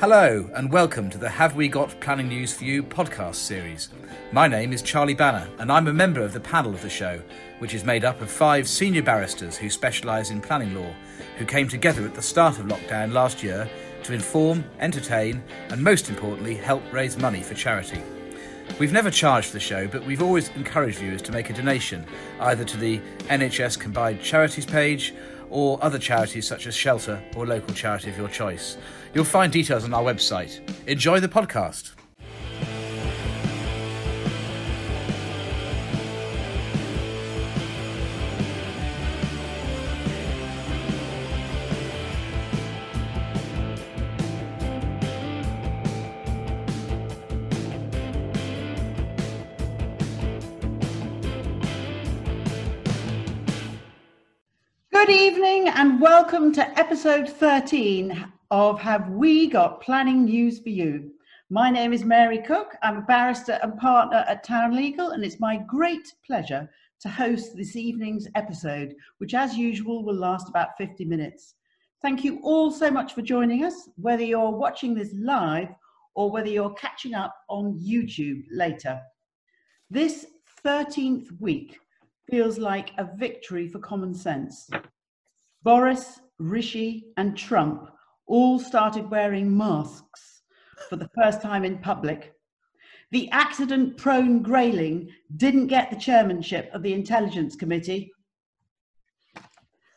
Hello, and welcome to the Have We Got Planning News for You podcast series. My name is Charlie Banner, and I'm a member of the panel of the show, which is made up of five senior barristers who specialise in planning law, who came together at the start of lockdown last year to inform, entertain, and most importantly, help raise money for charity. We've never charged the show, but we've always encouraged viewers to make a donation, either to the NHS Combined Charities page or other charities such as Shelter or local charity of your choice. You'll find details on our website. Enjoy the podcast. Welcome to episode 13 of Have We Got Planning News for You? My name is Mary Cook. I'm a barrister and partner at Town Legal, and it's my great pleasure to host this evening's episode, which, as usual, will last about 50 minutes. Thank you all so much for joining us, whether you're watching this live or whether you're catching up on YouTube later. This 13th week feels like a victory for common sense. Boris, Rishi, and Trump all started wearing masks for the first time in public. The accident prone Grayling didn't get the chairmanship of the Intelligence Committee.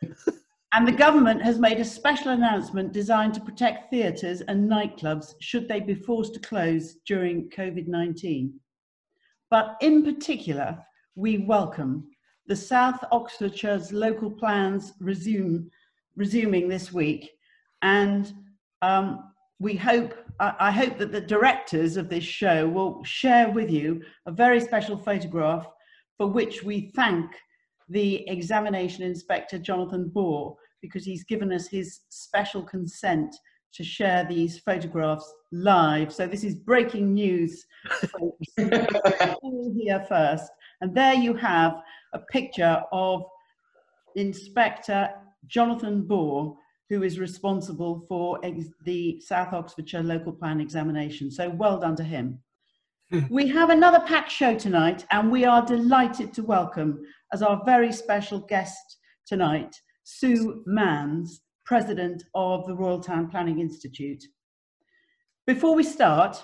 and the government has made a special announcement designed to protect theatres and nightclubs should they be forced to close during COVID 19. But in particular, we welcome the South Oxfordshire's local plans resume, resuming this week and um, we hope, I, I hope that the directors of this show will share with you a very special photograph for which we thank the examination inspector, Jonathan Bore, because he's given us his special consent to share these photographs live. So this is breaking news. all here first. And there you have a picture of Inspector Jonathan Bore who is responsible for the South Oxfordshire local plan examination. So well done to him. we have another packed show tonight, and we are delighted to welcome as our very special guest tonight, Sue Manns, President of the Royal Town Planning Institute. Before we start,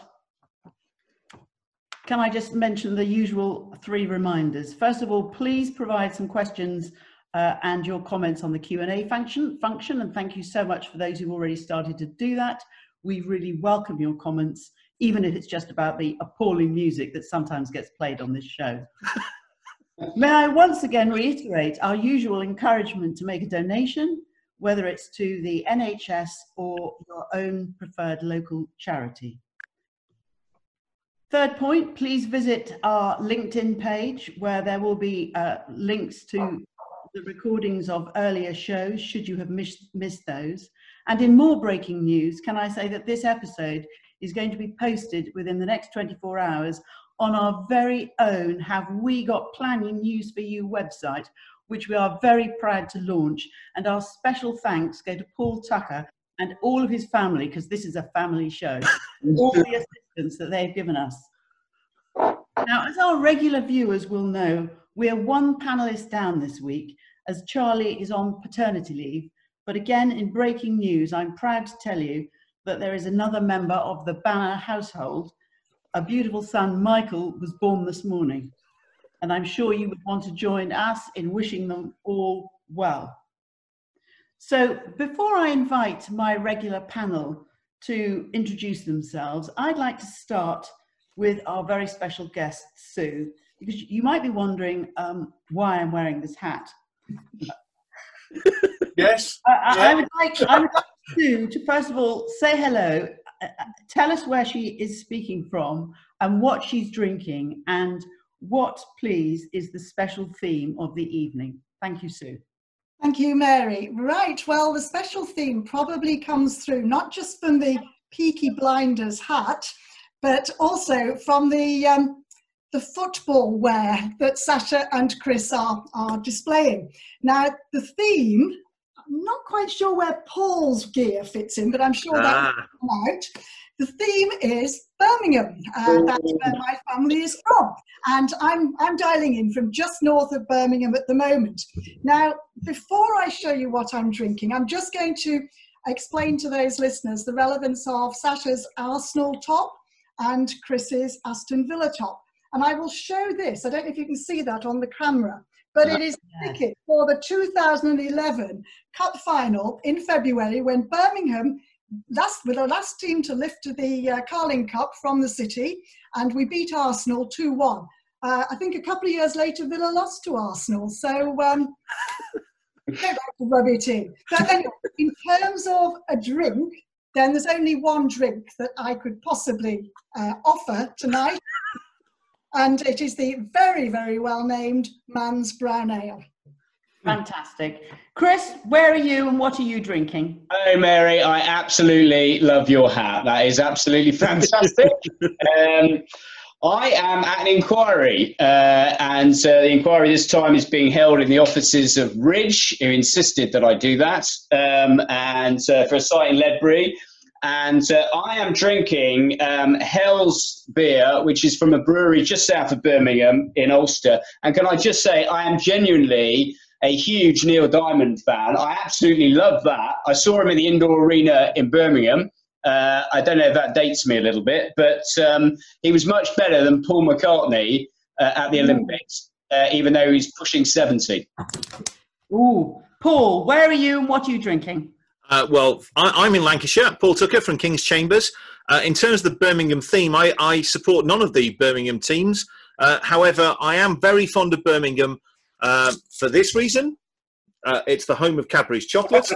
can I just mention the usual three reminders? First of all, please provide some questions uh, and your comments on the Q&A function, function. And thank you so much for those who've already started to do that. We really welcome your comments, even if it's just about the appalling music that sometimes gets played on this show. May I once again reiterate our usual encouragement to make a donation, whether it's to the NHS or your own preferred local charity. Third point, please visit our LinkedIn page where there will be uh, links to the recordings of earlier shows, should you have missed, missed those. And in more breaking news, can I say that this episode is going to be posted within the next 24 hours on our very own Have We Got Planning News for You website, which we are very proud to launch. And our special thanks go to Paul Tucker and all of his family, because this is a family show, all the assistance that they've given us. Now, as our regular viewers will know, we are one panelist down this week as Charlie is on paternity leave. But again, in breaking news, I'm proud to tell you that there is another member of the Banner household. A beautiful son, Michael, was born this morning. And I'm sure you would want to join us in wishing them all well. So before I invite my regular panel to introduce themselves, I'd like to start with our very special guest, Sue because you might be wondering um, why I'm wearing this hat. yes. I, yeah. I, would like, I would like Sue to first of all say hello, uh, uh, tell us where she is speaking from and what she's drinking, and what, please, is the special theme of the evening. Thank you, Sue. Thank you, Mary. Right, well, the special theme probably comes through not just from the Peaky Blinders hat, but also from the um, the football wear that Sasha and Chris are, are displaying. Now, the theme, not quite sure where Paul's gear fits in, but I'm sure that ah. will come out. The theme is Birmingham, and that's where my family is from. And I'm, I'm dialing in from just north of Birmingham at the moment. Now, before I show you what I'm drinking, I'm just going to explain to those listeners the relevance of Sasha's Arsenal top and Chris's Aston Villa top. And I will show this. I don't know if you can see that on the camera, but it is a ticket for the 2011 Cup final in February when Birmingham last were the last team to lift the uh, Carling Cup from the city, and we beat Arsenal 2 1. Uh, I think a couple of years later, Villa lost to Arsenal. So um, don't like to rub it in. But anyway, in terms of a drink, then there's only one drink that I could possibly uh, offer tonight, and it is the very, very well named Mann's Brown Ale. Fantastic. Chris, where are you and what are you drinking? Oh, Mary, I absolutely love your hat. That is absolutely fantastic. um, I am at an inquiry, uh, and uh, the inquiry this time is being held in the offices of Ridge, who insisted that I do that, um, and uh, for a site in Ledbury. And uh, I am drinking um, Hell's beer, which is from a brewery just south of Birmingham in Alcester. And can I just say, I am genuinely a huge Neil Diamond fan. I absolutely love that. I saw him in the indoor arena in Birmingham. Uh, I don't know if that dates me a little bit, but um, he was much better than Paul McCartney uh, at the Olympics, uh, even though he's pushing 70. Ooh, Paul, where are you and what are you drinking? Uh, well, I, am in Lancashire. Paul Tucker from King's Chambers. Uh, in terms of the Birmingham theme, I, I support none of the Birmingham teams. Uh, however, I am very fond of Birmingham for this reason. it's the home of Cadbury's chocolate,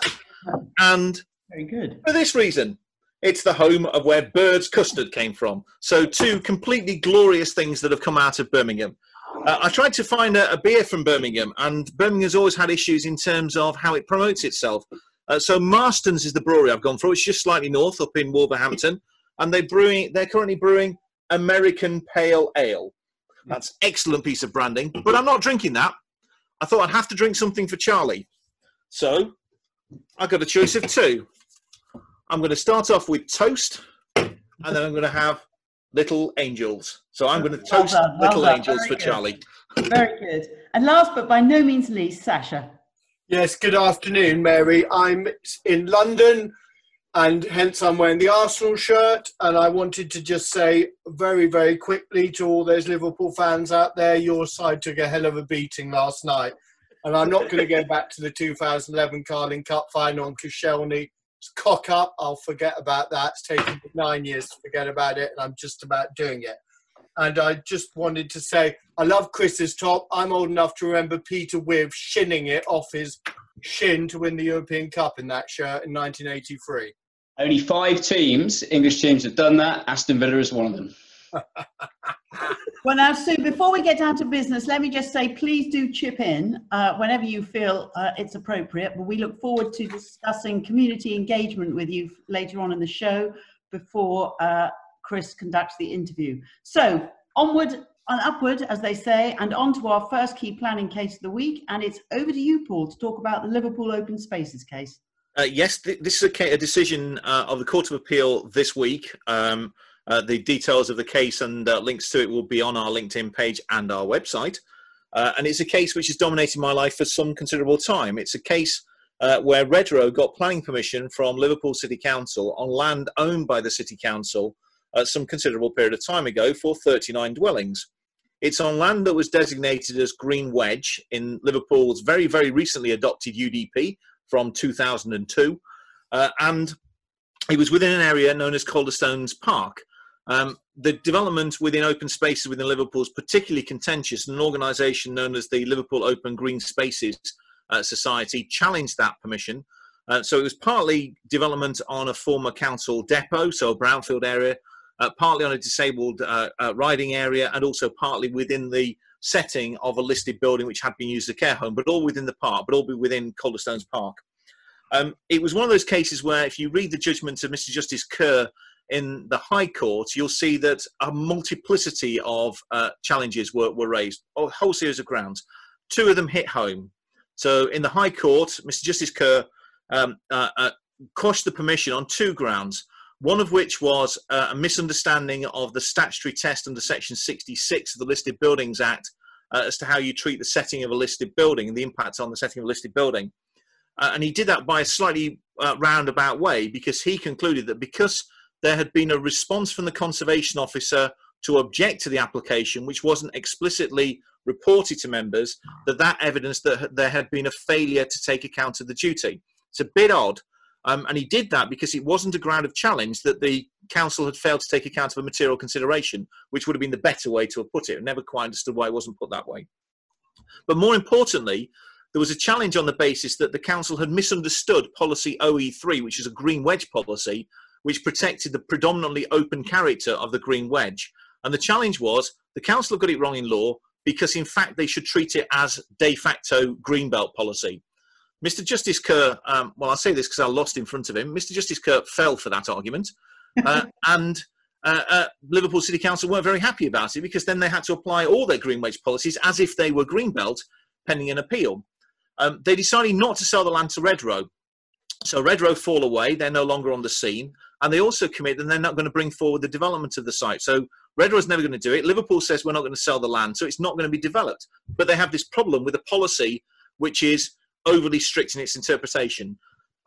and very good for this reason. It's the home of where Bird's custard came from. So, two completely glorious things that have come out of Birmingham. Uh, I tried to find a, a, beer from Birmingham, and Birmingham's always had issues in terms of how it promotes itself. Uh, so, Marston's is the brewery I've gone for. It's just slightly north, up in Wolverhampton, and they're brewing. They're currently brewing American Pale Ale. That's excellent piece of branding, but I'm not drinking that. I thought I'd have to drink something for Charlie, so I got a choice of two. I'm going to start off with toast, and then I'm going to have little angels. So I'm going to toast well well little done. angels Very for good. Charlie. Very good. And last but by no means least, Sasha. Yes, good afternoon, Mary. I'm in London and hence I'm wearing the Arsenal shirt. And I wanted to just say very, very quickly to all those Liverpool fans out there your side took a hell of a beating last night. And I'm not going to go back to the 2011 Carling Cup final on Koscielny cock up. I'll forget about that. It's taken me nine years to forget about it, and I'm just about doing it. And I just wanted to say, I love Chris's top. I'm old enough to remember Peter Withe shinning it off his shin to win the European Cup in that shirt in 1983. Only five teams, English teams, have done that. Aston Villa is one of them. well, now, Sue, before we get down to business, let me just say please do chip in uh, whenever you feel uh, it's appropriate. But we look forward to discussing community engagement with you later on in the show before uh, Chris conducts the interview. So, onward and upward, as they say, and on to our first key planning case of the week. And it's over to you, Paul, to talk about the Liverpool Open Spaces case. Uh, yes, th- this is a, a decision uh, of the Court of Appeal this week. Um, uh, the details of the case and uh, links to it will be on our LinkedIn page and our website. Uh, and it's a case which has dominated my life for some considerable time. It's a case uh, where Redrow got planning permission from Liverpool City Council on land owned by the City Council uh, some considerable period of time ago for 39 dwellings. It's on land that was designated as Green Wedge in Liverpool's very, very recently adopted UDP from 2002. Uh, and it was within an area known as Calderstones Park. Um, the development within open spaces within Liverpool is particularly contentious, and an organisation known as the Liverpool Open Green Spaces uh, Society challenged that permission. Uh, so it was partly development on a former council depot, so a brownfield area, partly on a disabled uh, uh, riding area, and also partly within the setting of a listed building which had been used as a care home, but all within the park, but all be within Calderstones Park. Um, it was one of those cases where, if you read the judgment of Mr. Justice Kerr in the High Court, you'll see that a multiplicity of uh, challenges were, were raised, a whole series of grounds. Two of them hit home. So in the High Court, Mr. Justice Kerr um, uh, uh, quashed the permission on two grounds. One of which was uh, a misunderstanding of the statutory test under Section 66 of the Listed Buildings Act uh, as to how you treat the setting of a listed building and the impact on the setting of a listed building. Uh, and he did that by a slightly uh, roundabout way because he concluded that because there had been a response from the conservation officer to object to the application, which wasn't explicitly reported to members, that that evidence that there had been a failure to take account of the duty. It's a bit odd. Um, and he did that because it wasn't a ground of challenge that the council had failed to take account of a material consideration, which would have been the better way to have put it. I never quite understood why it wasn't put that way. But more importantly, there was a challenge on the basis that the council had misunderstood policy OE3, which is a green wedge policy, which protected the predominantly open character of the green wedge. And the challenge was the council got it wrong in law because, in fact, they should treat it as de facto greenbelt policy. Mr. Justice Kerr, um, well, I'll say this because I lost in front of him. Mr. Justice Kerr fell for that argument, uh, and uh, uh, Liverpool City Council weren't very happy about it because then they had to apply all their green wedge policies as if they were greenbelt, pending an appeal. Um, they decided not to sell the land to Redrow. So Redrow fall away, they're no longer on the scene, and they also commit that they're not going to bring forward the development of the site. So Redrow's never going to do it. Liverpool says we're not going to sell the land, so it's not going to be developed. But they have this problem with a policy which is overly strict in its interpretation.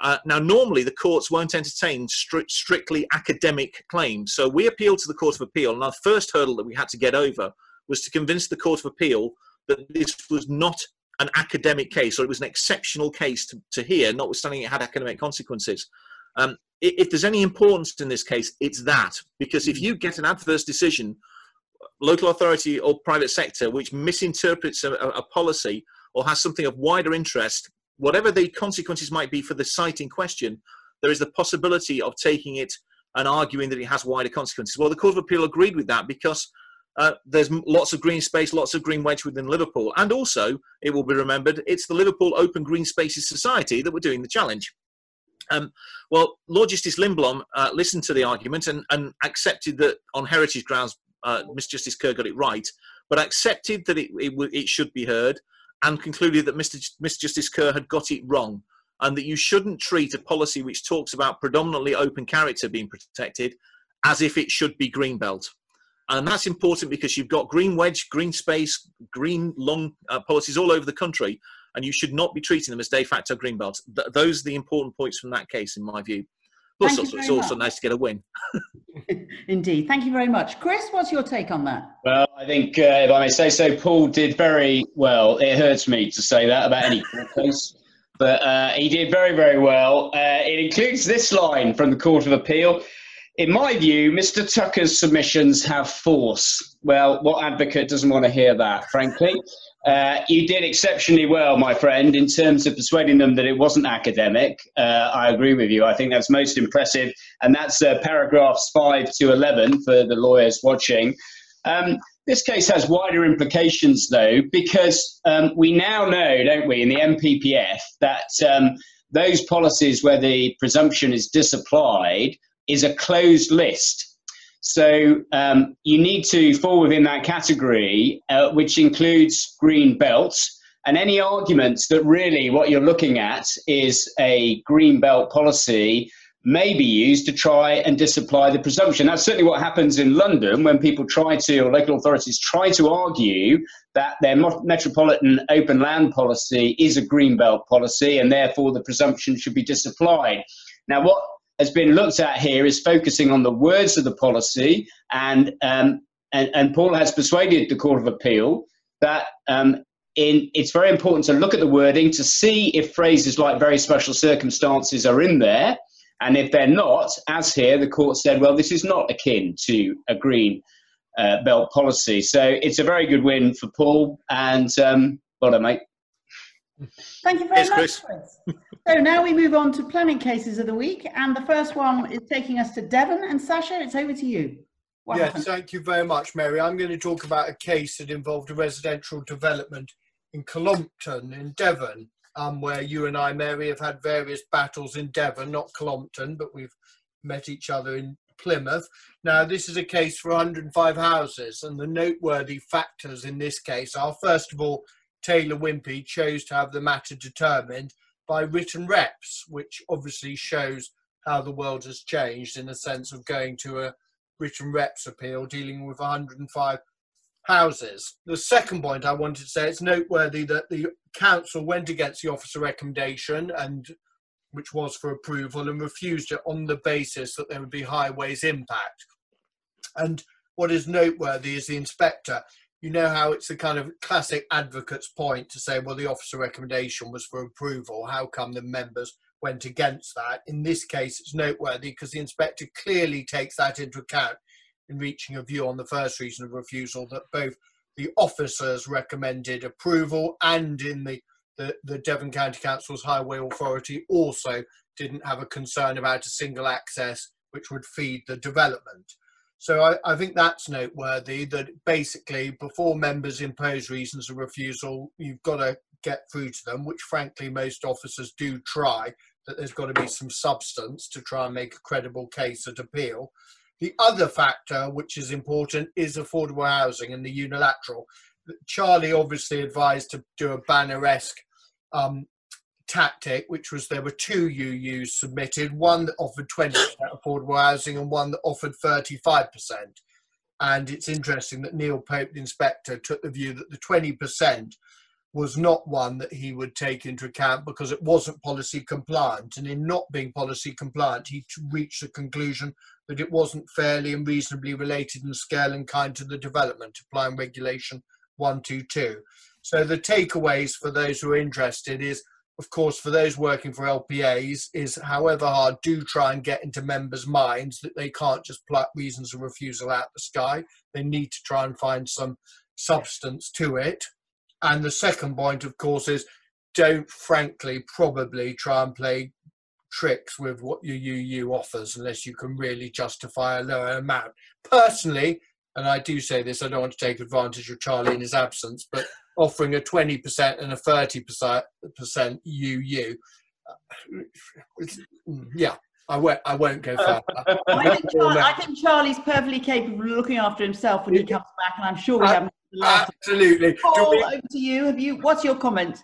Uh, now, normally the courts won't entertain stri- strictly academic claims. So we appealed to the Court of Appeal, and our first hurdle that we had to get over was to convince the Court of Appeal that this was not an academic case, or it was an exceptional case to, to hear, notwithstanding it had academic consequences. Um, if there's any importance in this case, it's that because if you get an adverse decision, local authority or private sector, which misinterprets a, a policy or has something of wider interest, whatever the consequences might be for the site in question, there is the possibility of taking it and arguing that it has wider consequences. Well, the Court of Appeal agreed with that because uh, there's lots of green space, lots of green wedge within Liverpool. And also, it will be remembered, it's the Liverpool Open Green Spaces Society that were doing the challenge. Um, well, Lord Justice Lindblom uh, listened to the argument and, and, accepted that on heritage grounds, uh. Justice Kerr got it right, but accepted that it, it, it should be heard and concluded that Mr. Justice Kerr had got it wrong and that you shouldn't treat a policy which talks about predominantly open character being protected as if it should be greenbelt. And that's important because you've got green wedge, green space, green long uh, policies all over the country, and you should not be treating them as de facto greenbelt. Th- those are the important points from that case, in my view. Plus, also, it's also nice to get a win. Indeed. Thank you very much. Chris, what's your take on that? Well, I think, uh, if I may say so, Paul did very well. It hurts me to say that about any case, but uh, he did very, very well. Uh, it includes this line from the Court of Appeal. In my view, Mr. Tucker's submissions have force. Well, what advocate doesn't want to hear that, frankly? Uh, you did exceptionally well, my friend, in terms of persuading them that it wasn't academic. Uh, I agree with you. I think that's most impressive. And that's uh, paragraphs 5 to 11 for the lawyers watching. Um, this case has wider implications, though, because um, we now know, don't we, in the NPPF, that um, those policies where the presumption is disapplied is a closed list. So um, you need to fall within that category, uh, which includes green belts. And any arguments that really what you're looking at is a green belt policy may be used to try and disapply the presumption. That's certainly what happens in London when people try to, or local authorities try to argue that their metropolitan open land policy is a green belt policy and therefore the presumption should be disapplied. Now, what has been looked at here is focusing on the words of the policy, and um, and, and Paul has persuaded the Court of Appeal that um, in, it's very important to look at the wording to see if phrases like very special circumstances are in there. And if they're not, as here, the court said, well, this is not akin to a green uh, belt policy. So it's a very good win for Paul. And um, well done, mate. Thank you very yes, much, Chris. Chris. So now we move on to planning cases of the week, and the first one is taking us to Devon. And Sasha, it's over to you. What yes, happened? thank you very much, Mary. I'm going to talk about a case that involved a residential development in Cullompton in Devon, um, where you and I, Mary, have had various battles in Devon, not Cullompton, but we've met each other in Plymouth. Now, this is a case for 105 houses, and the noteworthy factors in this case are, first of all, Taylor Wimpey chose to have the matter determined by written reps, which obviously shows how the world has changed in the sense of going to a written reps appeal dealing with 105 houses. The second point I wanted to say it's noteworthy that the council went against the officer recommendation and which was for approval and refused it on the basis that there would be highways impact. And what is noteworthy is the inspector. You know how it's the kind of classic advocate's point to say, well, the officer recommendation was for approval. How come the members went against that? In this case, it's noteworthy because the inspector clearly takes that into account in reaching a view on the first reason of refusal that both the officers recommended approval and in the, the, the Devon County Council's Highway Authority also didn't have a concern about a single access which would feed the development. So I, I, think that's noteworthy that basically before members impose reasons of refusal, you've got to get through to them, which frankly most officers do try, that there's got to be some substance to try and make a credible case at appeal. The other factor, which is important, is affordable housing and the unilateral. Charlie obviously advised to do a banner-esque um, tactic, which was there were two UUs submitted, one that offered 20% affordable housing and one that offered 35%. And it's interesting that Neil Pope, the inspector, took the view that the 20% was not one that he would take into account because it wasn't policy compliant. And in not being policy compliant, he reached the conclusion that it wasn't fairly and reasonably related in scale and kind to the development, applying regulation 122. So the takeaways for those who are interested is, of course, for those working for LPAs, is however hard, do try and get into members' minds that they can't just pluck reasons of refusal out the sky. They need to try and find some substance to it and the second point, of course, is don't frankly probably try and play tricks with what your UU offers unless you can really justify a lower amount. Personally, and I do say this, I don't want to take advantage of Charlie in his absence, but offering a 20% and a 30% UU, uh, yeah, I won't. I won't go further. I, think Charlie, I think Charlie's perfectly capable of looking after himself when he comes back, and I'm sure we haven't Absolutely. Paul, over to you. Have you? What's your comment?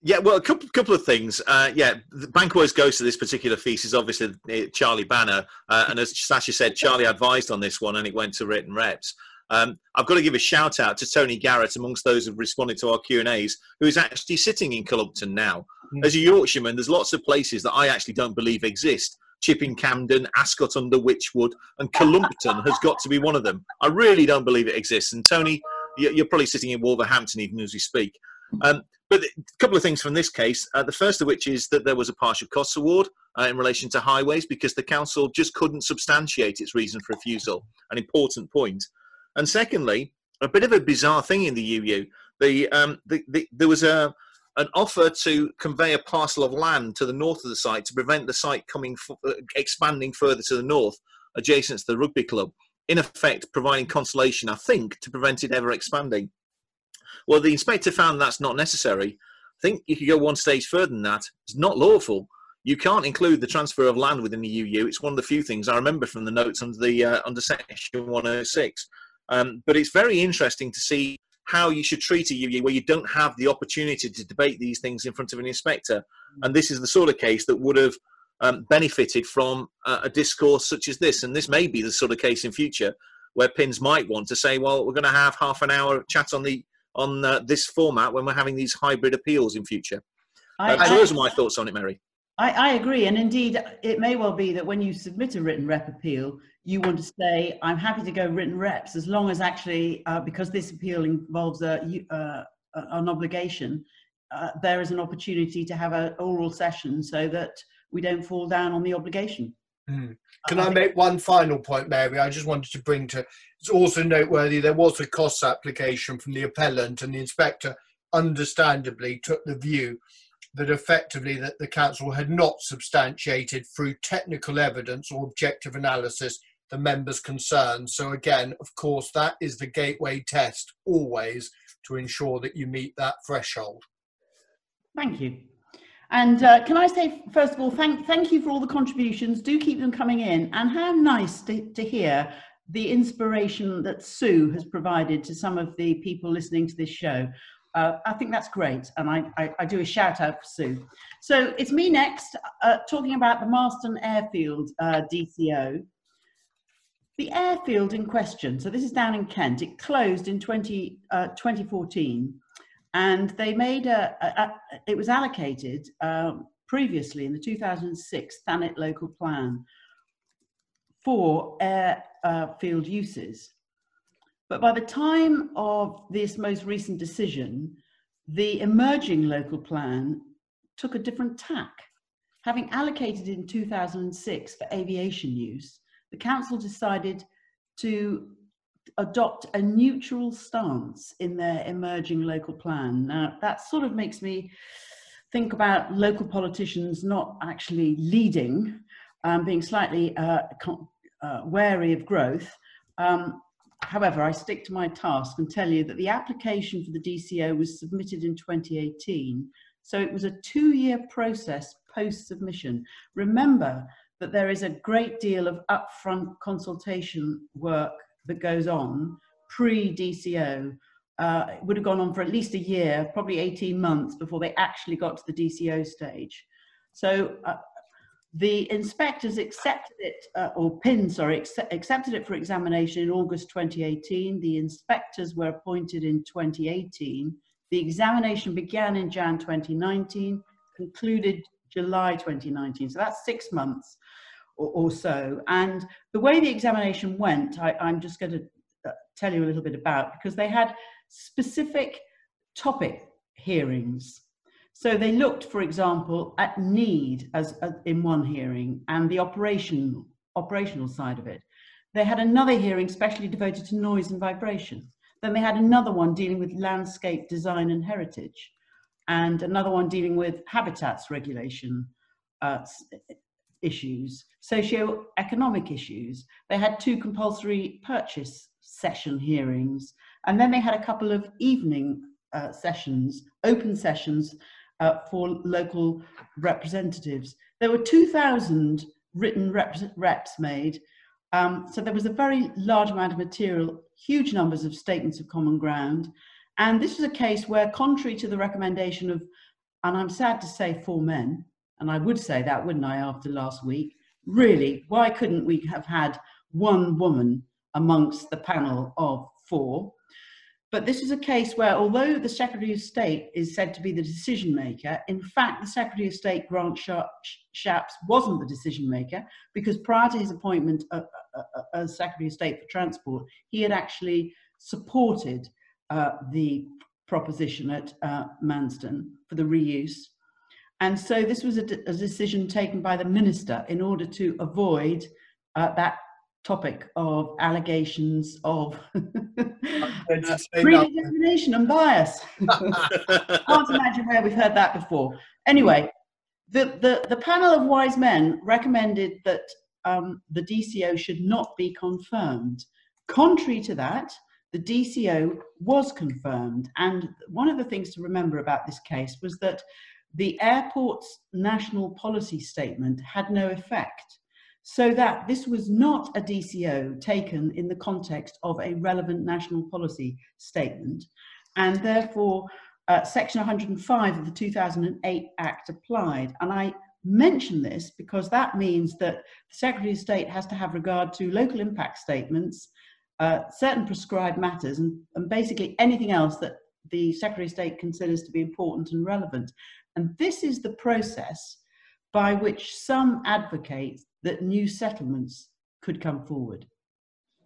Yeah, well, a couple, couple of things. Uh, yeah, the bank always goes to this particular piece is obviously uh, Charlie Banner, uh, and as Sasha said, Charlie advised on this one, and it went to written reps. Um, I've got to give a shout out to Tony Garrett, amongst those who've responded to our Q and A's, who is actually sitting in Cullompton now. Mm. As a Yorkshireman, there's lots of places that I actually don't believe exist. Chipping Campden, Ascott under Wychwood, and Cullompton has got to be one of them. I really don't believe it exists. And Tony, you're probably sitting in Wolverhampton even as we speak. Um, but a couple of things from this case. Uh, the first of which is that there was a partial costs award uh, in relation to highways because the council just couldn't substantiate its reason for refusal. An important point. And secondly, a bit of a bizarre thing in the UU. The, um, the, the, there was a an offer to convey a parcel of land to the north of the site to prevent the site coming uh, expanding further to the north, adjacent to the rugby club in effect providing consolation, I think, to prevent it ever expanding. Well, the inspector found that's not necessary. I think you could go one stage further than that. It's not lawful. You can't include the transfer of land within the UU. It's one of the few things I remember from the notes under the uh, under section 106. Um, but it's very interesting to see how you should treat a UU where you don't have the opportunity to debate these things in front of an inspector. And this is the sort of case that would have um, benefited from a, a discourse such as this. And this may be the sort of case in future where pins might want to say, well, we're going to have half an hour chat on the on uh, this format when we're having these hybrid appeals in future. I, uh, so those are my thoughts on it, Mary. I, I, agree, and indeed, it may well be that when you submit a written rep appeal, you want to say, "I'm happy to go written reps," as long as actually, uh, because this appeal involves a, uh, an obligation, uh, there is an opportunity to have an oral session so that we don't fall down on the obligation. Mm. Can I, I make one final point, Mary? I just wanted to bring to it's also noteworthy there was a cost application from the appellant, and the inspector understandably took the view that effectively that the council had not substantiated through technical evidence or objective analysis the members' concerns. So again, of course, that is the gateway test always to ensure that you meet that threshold. Thank you. And uh, can I say, first of all, thank, thank you for all the contributions. Do keep them coming in. And how nice to, to hear the inspiration that Sue has provided to some of the people listening to this show. uh, I think that's great, and I, I, I, do a shout out for Sue. So it's me next, uh, talking about the Manston Airfield uh, DCO. The airfield in question, so this is down in Kent, it closed in 20, uh, 2014, and they made a, a, a it was allocated um, previously in the 2006 Thanet local plan for airfield uh, uses. But by the time of this most recent decision, the emerging local plan took a different tack. Having allocated in 2006 for aviation use, the council decided to adopt a neutral stance in their emerging local plan. Now, that sort of makes me think about local politicians not actually leading, um, being slightly uh, uh, wary of growth. Um, However, I stick to my task and tell you that the application for the DCO was submitted in 2018. So it was a two year process post submission. Remember that there is a great deal of upfront consultation work that goes on pre DCO. Uh, it would have gone on for at least a year, probably 18 months before they actually got to the DCO stage. So uh, the inspectors accepted it, uh, or PIN, sorry, accepted it for examination in August 2018. The inspectors were appointed in 2018. The examination began in Jan 2019, concluded July 2019. So that's six months or, or so. And the way the examination went, I, I'm just going to uh, tell you a little bit about because they had specific topic hearings so they looked, for example, at need as, as in one hearing and the operation, operational side of it. They had another hearing specially devoted to noise and vibration. Then they had another one dealing with landscape design and heritage, and another one dealing with habitats regulation uh, issues, socio-economic issues. They had two compulsory purchase session hearings, and then they had a couple of evening uh, sessions, open sessions uh, for local representatives. There were 2,000 written reps, reps made. Um, so there was a very large amount of material, huge numbers of statements of common ground. And this was a case where, contrary to the recommendation of, and I'm sad to say, four men, and I would say that, wouldn't I, after last week, really, why couldn't we have had one woman amongst the panel of four? But this is a case where, although the Secretary of State is said to be the decision maker, in fact, the Secretary of State, Grant Shapps, wasn't the decision maker because prior to his appointment uh, uh, uh, as Secretary of State for Transport, he had actually supported uh, the proposition at uh, Manston for the reuse. And so this was a, a, decision taken by the minister in order to avoid uh, that topic of allegations of prediscrimination and bias. Can't imagine where we've heard that before. Anyway, the, the, the panel of wise men recommended that um, the DCO should not be confirmed. Contrary to that, the DCO was confirmed. And one of the things to remember about this case was that the airport's national policy statement had no effect so that this was not a DCO taken in the context of a relevant national policy statement, and therefore uh, Section 105 of the 2008 Act applied. And I mention this because that means that the Secretary of State has to have regard to local impact statements, uh, certain prescribed matters, and, and basically anything else that the Secretary of State considers to be important and relevant. And this is the process by which some advocate that new settlements could come forward.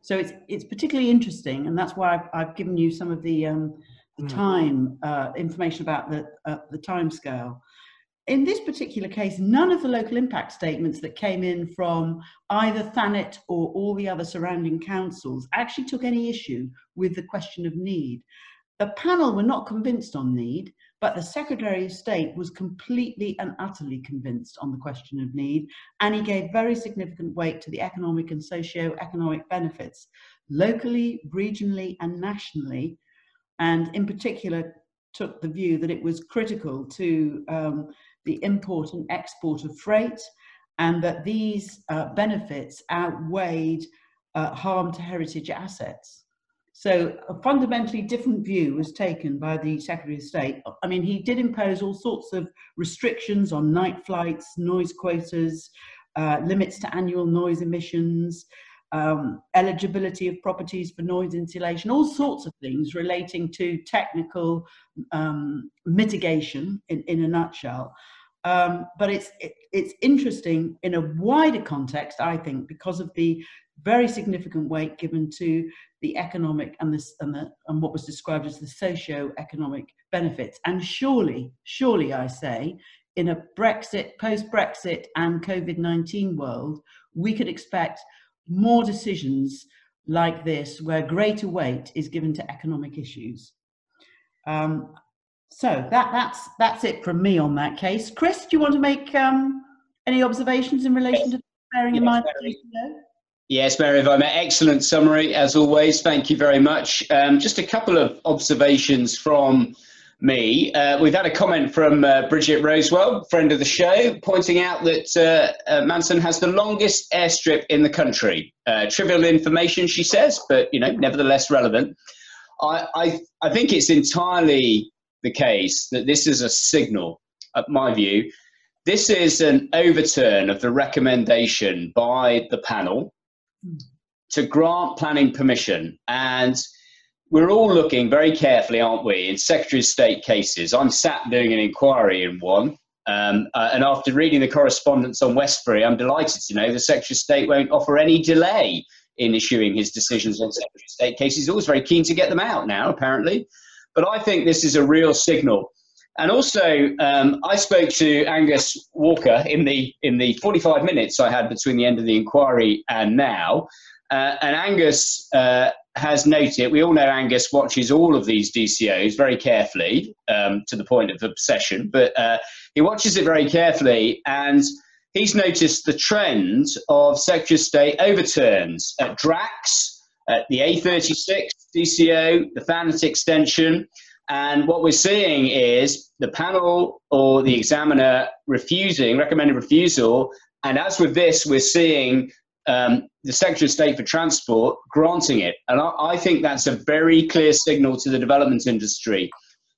So it's it's particularly interesting, and that's why I've, I've given you some of the um, the mm. time uh, information about the uh, the time scale. In this particular case, none of the local impact statements that came in from either Thanet or all the other surrounding councils actually took any issue with the question of need. The panel were not convinced on need, but the Secretary of State was completely and utterly convinced on the question of need, and he gave very significant weight to the economic and socio-economic benefits, locally, regionally, and nationally, and in particular took the view that it was critical to um, the import and export of freight, and that these uh, benefits outweighed uh, harm to heritage assets. So a fundamentally different view was taken by the Secretary of State. I mean, he did impose all sorts of restrictions on night flights, noise quotas, uh, limits to annual noise emissions, um, eligibility of properties for noise insulation, all sorts of things relating to technical um, mitigation in, in a nutshell. Um, but it's it, it's interesting in a wider context, I think, because of the very significant weight given to the economic and this and, the, and what was described as the socio-economic benefits. And surely, surely, I say, in a Brexit, post-Brexit, and COVID-19 world, we could expect more decisions like this, where greater weight is given to economic issues. Um, so that that's that's it from me on that case. Chris, do you want to make um, any observations in relation to bearing in mind? Yes, Mary Vima, excellent summary as always. Thank you very much. Um, just a couple of observations from me. Uh, we've had a comment from uh, Bridget Rosewell, friend of the show, pointing out that uh, uh Manston has the longest airstrip in the country. Uh, trivial information, she says, but you know, nevertheless relevant. I, I, I think it's entirely the case that this is a signal, at my view. This is an overturn of the recommendation by the panel to grant planning permission. And we're all looking very carefully, aren't we, in Secretary of State cases. I'm sat doing an inquiry in one. Um, uh, and after reading the correspondence on Westferry, I'm delighted to know the Secretary of State won't offer any delay in issuing his decisions on Secretary of State cases. He's always very keen to get them out now, apparently. But I think this is a real signal. And also, um, I spoke to Angus Walker in the in the 45 minutes I had between the end of the inquiry and now. Uh, and Angus uh, has noted, we all know Angus watches all of these DCOs very carefully um, to the point of obsession, but uh, he watches it very carefully and he's noticed the trend of Secretary of State overturns at Drax, at the A36 DCO, the Thanet extension. And what we're seeing is the panel or the examiner refusing, recommended refusal. And as with this, we're seeing um, the Secretary of State for Transport granting it. And I, I, think that's a very clear signal to the development industry.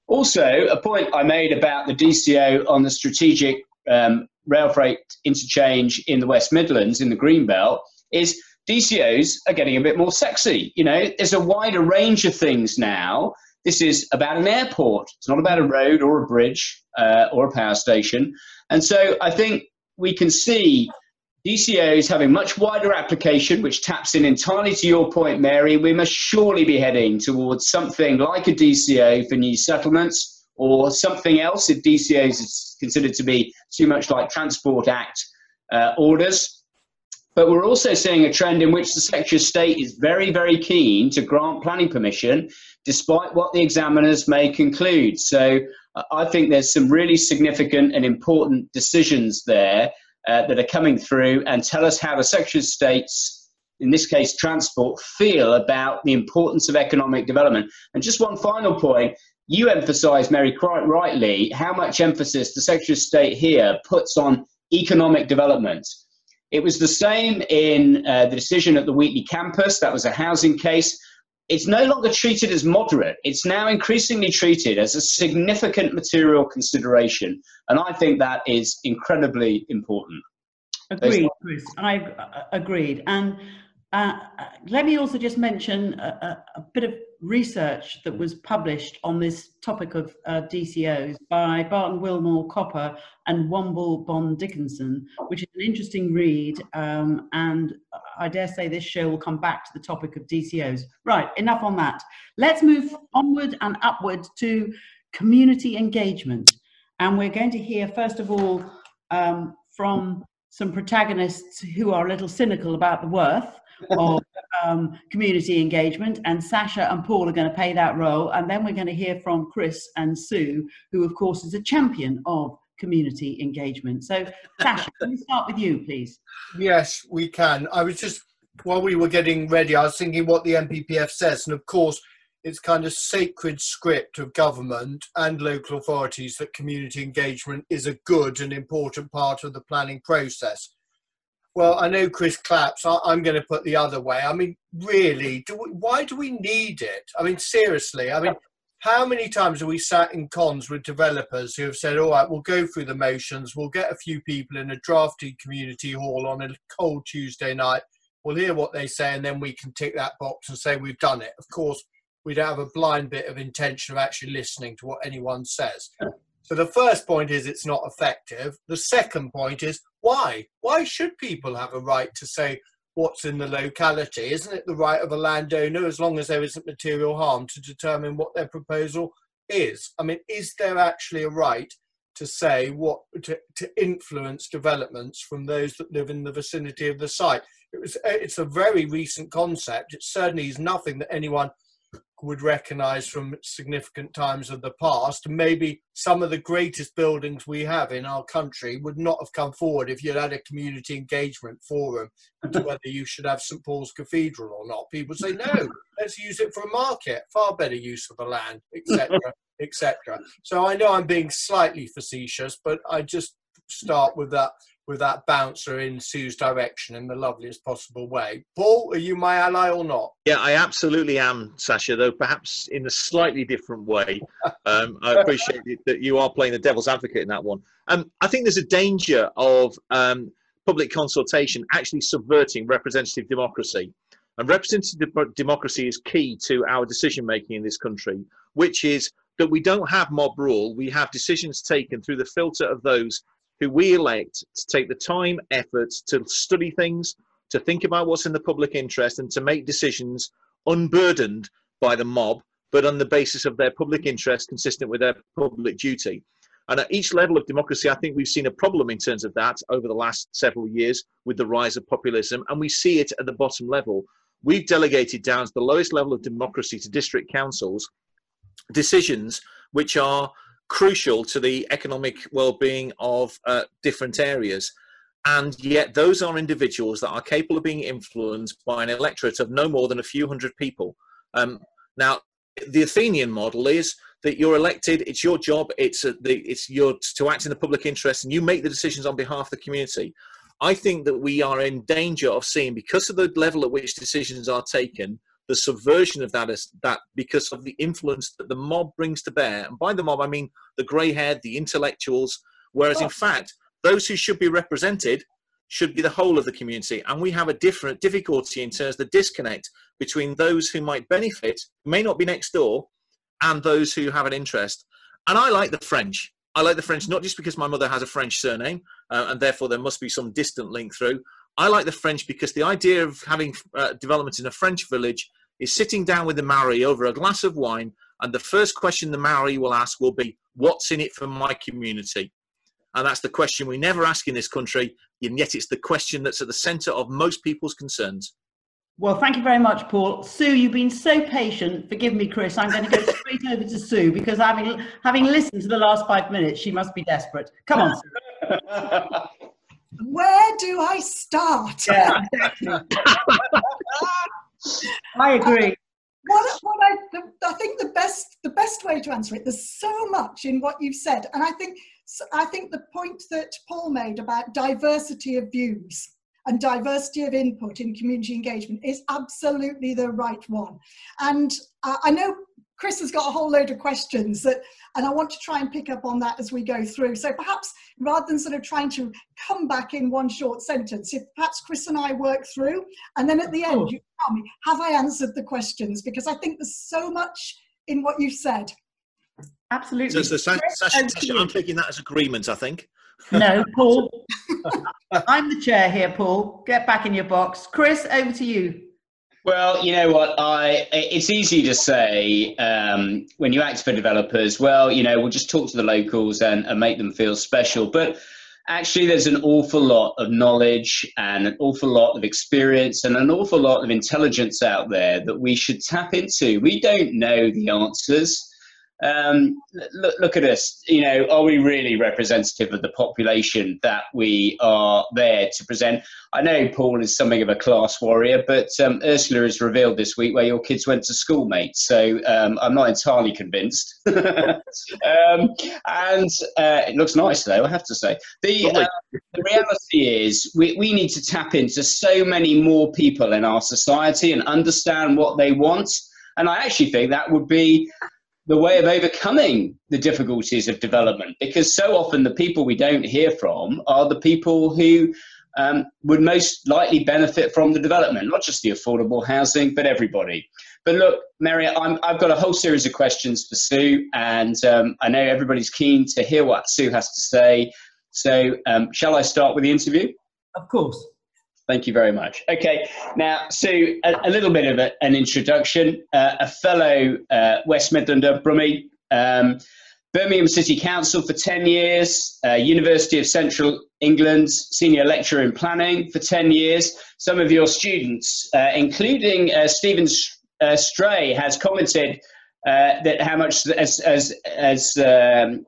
Also, a point I made about the DCO on the strategic um, rail freight interchange in the West Midlands, in the Greenbelt, is DCOs are getting a bit more sexy. You know, there's a wider range of things now. This is about an airport. It's not about a road or a bridge uh, or a power station. And so I think we can see DCOs having much wider application, which taps in entirely to your point, Mary. We must surely be heading towards something like a DCO for new settlements or something else if DCOs is considered to be too much like Transport Act uh, orders. But we're also seeing a trend in which the Secretary of State is very, very keen to grant planning permission, despite what the examiners may conclude. So uh, I think there's some really significant and important decisions there uh, that are coming through and tell us how the Secretary of State's, in this case, transport, feel about the importance of economic development. And just one final point. You emphasise, Mary, quite rightly, how much emphasis the Secretary of State here puts on economic development it was the same in uh, the decision at the Wheatley campus. That was a housing case. It's no longer treated as moderate. It's now increasingly treated as a significant material consideration. And I think that is incredibly important. Agreed, Chris. I agreed. And uh, let me also just mention a, a, a, bit of research that was published on this topic of uh, DCOs by Barton Willmore Copper and Womble Bond Dickinson, which is an interesting read. Um, and I dare say this show will come back to the topic of DCOs. Right, enough on that. Let's move onward and upward to community engagement. And we're going to hear, first of all, um, from some protagonists who are a little cynical about the worth of um, community engagement, and Sasha and Paul are going to play that role. And then we're going to hear from Chris and Sue, who, of course, is a champion of community engagement. So, Sasha, can we start with you, please? Yes, we can. I was just, while we were getting ready, I was thinking what the NPPF says, and of course, it's kind of sacred script of government and local authorities that community engagement is a good and important part of the planning process. Well, I know Chris claps. I, am going to put the other way. I mean, really, do we, why do we need it? I mean, seriously. I mean, how many times have we sat in cons with developers who have said, all right, we'll go through the motions, we'll get a few people in a drafty community hall on a cold Tuesday night, we'll hear what they say, and then we can tick that box and say we've done it. Of course, we don't have a blind bit of intention of actually listening to what anyone says. So the first point is it's not effective. The second point is why? Why should people have a right to say, what's in the locality. Isn't it the right of a landowner, as long as there isn't material harm, to determine what their proposal is? I mean, is there actually a right to say what to, to influence developments from those that live in the vicinity of the site? It was, it's a very recent concept. It certainly is nothing that anyone would recognize from significant times of the past. Maybe some of the greatest buildings we have in our country would not have come forward if you'd had a community engagement forum to whether you should have St Paul's Cathedral or not. People say, no, let's use it for a market, far better use of the land, etc., etc. So I know I'm being slightly facetious, but I just start with that with that bouncer in Sue's direction in the loveliest possible way. Paul, are you my ally or not? Yeah, I absolutely am, Sasha, though perhaps in a slightly different way. Um, I appreciate that you are playing the devil's advocate in that one. Um, I think there's a danger of um, public consultation actually subverting representative democracy. And representative democracy is key to our decision making in this country, which is that we don't have mob rule, we have decisions taken through the filter of those who we elect to take the time, effort to study things, to think about what's in the public interest, and to make decisions unburdened by the mob, but on the basis of their public interest consistent with their public duty. And at each level of democracy, I think we've seen a problem in terms of that over the last several years with the rise of populism, and we see it at the bottom level. We've delegated down to the lowest level of democracy to district councils decisions which are crucial to the economic well-being of uh, different areas. And yet those are individuals that are capable of being influenced by an electorate of no more than a few hundred people. Um, now the athenian model is that you're elected it's your job it's a, the, it's your to act in the public interest and you make the decisions on behalf of the community. I think that we are in danger of seeing because of the level at which decisions are taken the subversion of that is that because of the influence that the mob brings to bear. And by the mob, I mean the grey haired, the intellectuals, whereas in fact, those who should be represented should be the whole of the community. And we have a different difficulty in terms of the disconnect between those who might benefit, may not be next door, and those who have an interest. And I like the French. I like the French not just because my mother has a French surname, uh, and therefore there must be some distant link through. I like the French because the idea of having uh, development in a French village is sitting down with the Maori over a glass of wine, and the first question the Maori will ask will be, What's in it for my community? And that's the question we never ask in this country, and yet it's the question that's at the centre of most people's concerns. Well, thank you very much, Paul. Sue, you've been so patient. Forgive me, Chris. I'm going to go straight over to Sue because having having listened to the last five minutes, she must be desperate. Come on, Sue. where do I start? Yeah, exactly. I agree. Um, what, what I, the, I think the best the best way to answer it. There's so much in what you've said, and I think I think the point that Paul made about diversity of views and diversity of input in community engagement is absolutely the right one. And I know Chris has got a whole load of questions that, and I want to try and pick up on that as we go through. So perhaps rather than sort of trying to come back in one short sentence, if perhaps Chris and I work through, and then at the end you tell me, have I answered the questions? Because I think there's so much in what you've said. Absolutely. So, so Sasha, Sasha, I'm taking that as agreement, I think. No, Paul. I'm the chair here, Paul. Get back in your box. Chris, over to you. Well, you know what? I it's easy to say um, when you act for developers. Well, you know, we'll just talk to the locals and, and make them feel special. But actually, there's an awful lot of knowledge and an awful lot of experience and an awful lot of intelligence out there that we should tap into. We don't know the answers. Um, look, look at us. You know, are we really representative of the population that we are there to present? I know Paul is something of a class warrior, but um, Ursula has revealed this week where your kids went to school, mate. So um, I'm not entirely convinced. Um, and uh, it looks nice, though, I have to say. The, uh, the reality is, we, we need to tap into so many more people in our society and understand what they want. And I actually think that would be the way of overcoming the difficulties of development because so often the people we don't hear from are the people who um, would most likely benefit from the development, not just the affordable housing, but everybody. But look, Mary, i have got a whole series of questions for Sue, and um, I know everybody's keen to hear what Sue has to say. So, um, shall I start with the interview? Of course. Thank you very much. Okay, now, Sue, a, a little bit of a, an introduction. Uh, a fellow uh, West Midlander, Brummie, um, Birmingham City Council for 10 years, uh, University of Central England senior lecturer in planning for 10 years. Some of your students, uh, including uh, Stephen uh, Stray, has commented that how much, as, as, as um,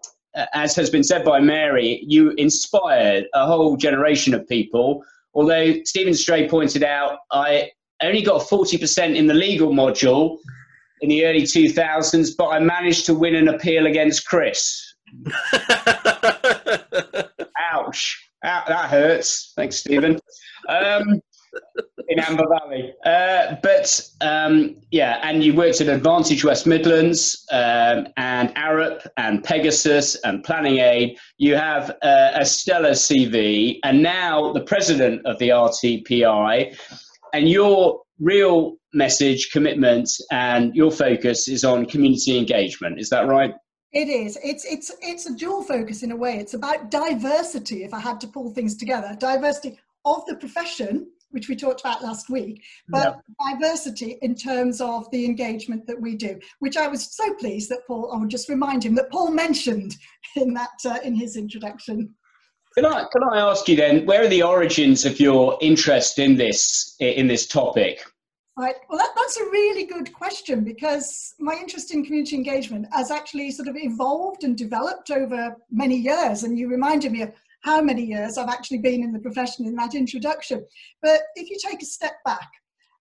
as has been said by Mary, you inspired a whole generation of people although Stephen Stray pointed out, I only got 40% in the legal module in the early 2000s, but I managed to win an appeal against Chris. Ouch. that hurts. Thanks, Stephen. Um, in Amber Valley. Uh, but um, yeah, and you worked at Advantage West Midlands um, and Arup and Pegasus and Planning Aid. You have uh, a stellar CV, and now the president of the RTPI. And your real message, commitment, and your focus is on community engagement. Is that right? It is. It's it's it's a dual focus in a way. It's about diversity. If I had to pull things together, diversity of the profession which we talked about last week, but diversity in terms of the engagement that we do, which I was so pleased that Paul, I will just remind him that Paul mentioned in that uh, in his introduction. Can I, can I ask you then, where are the origins of your interest in this in this topic? Right. Well, that, that's a really good question because my interest in community engagement has actually sort of evolved and developed over many years. And you reminded me of how many years I've actually been in the profession in that introduction. But if you take a step back,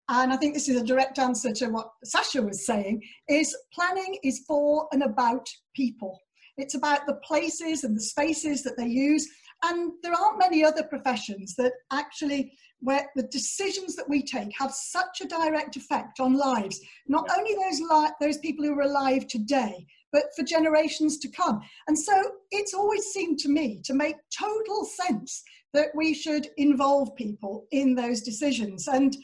and I think this is a direct answer to what Sasha was saying, is planning is for and about people. It's about the places and the spaces that they use. And there aren't many other professions that actually, where the decisions that we take have such a direct effect on lives. Not only those, li- those people who are alive today, but for generations to come. And so it's always seemed to me to make total sense that we should involve people in those decisions. And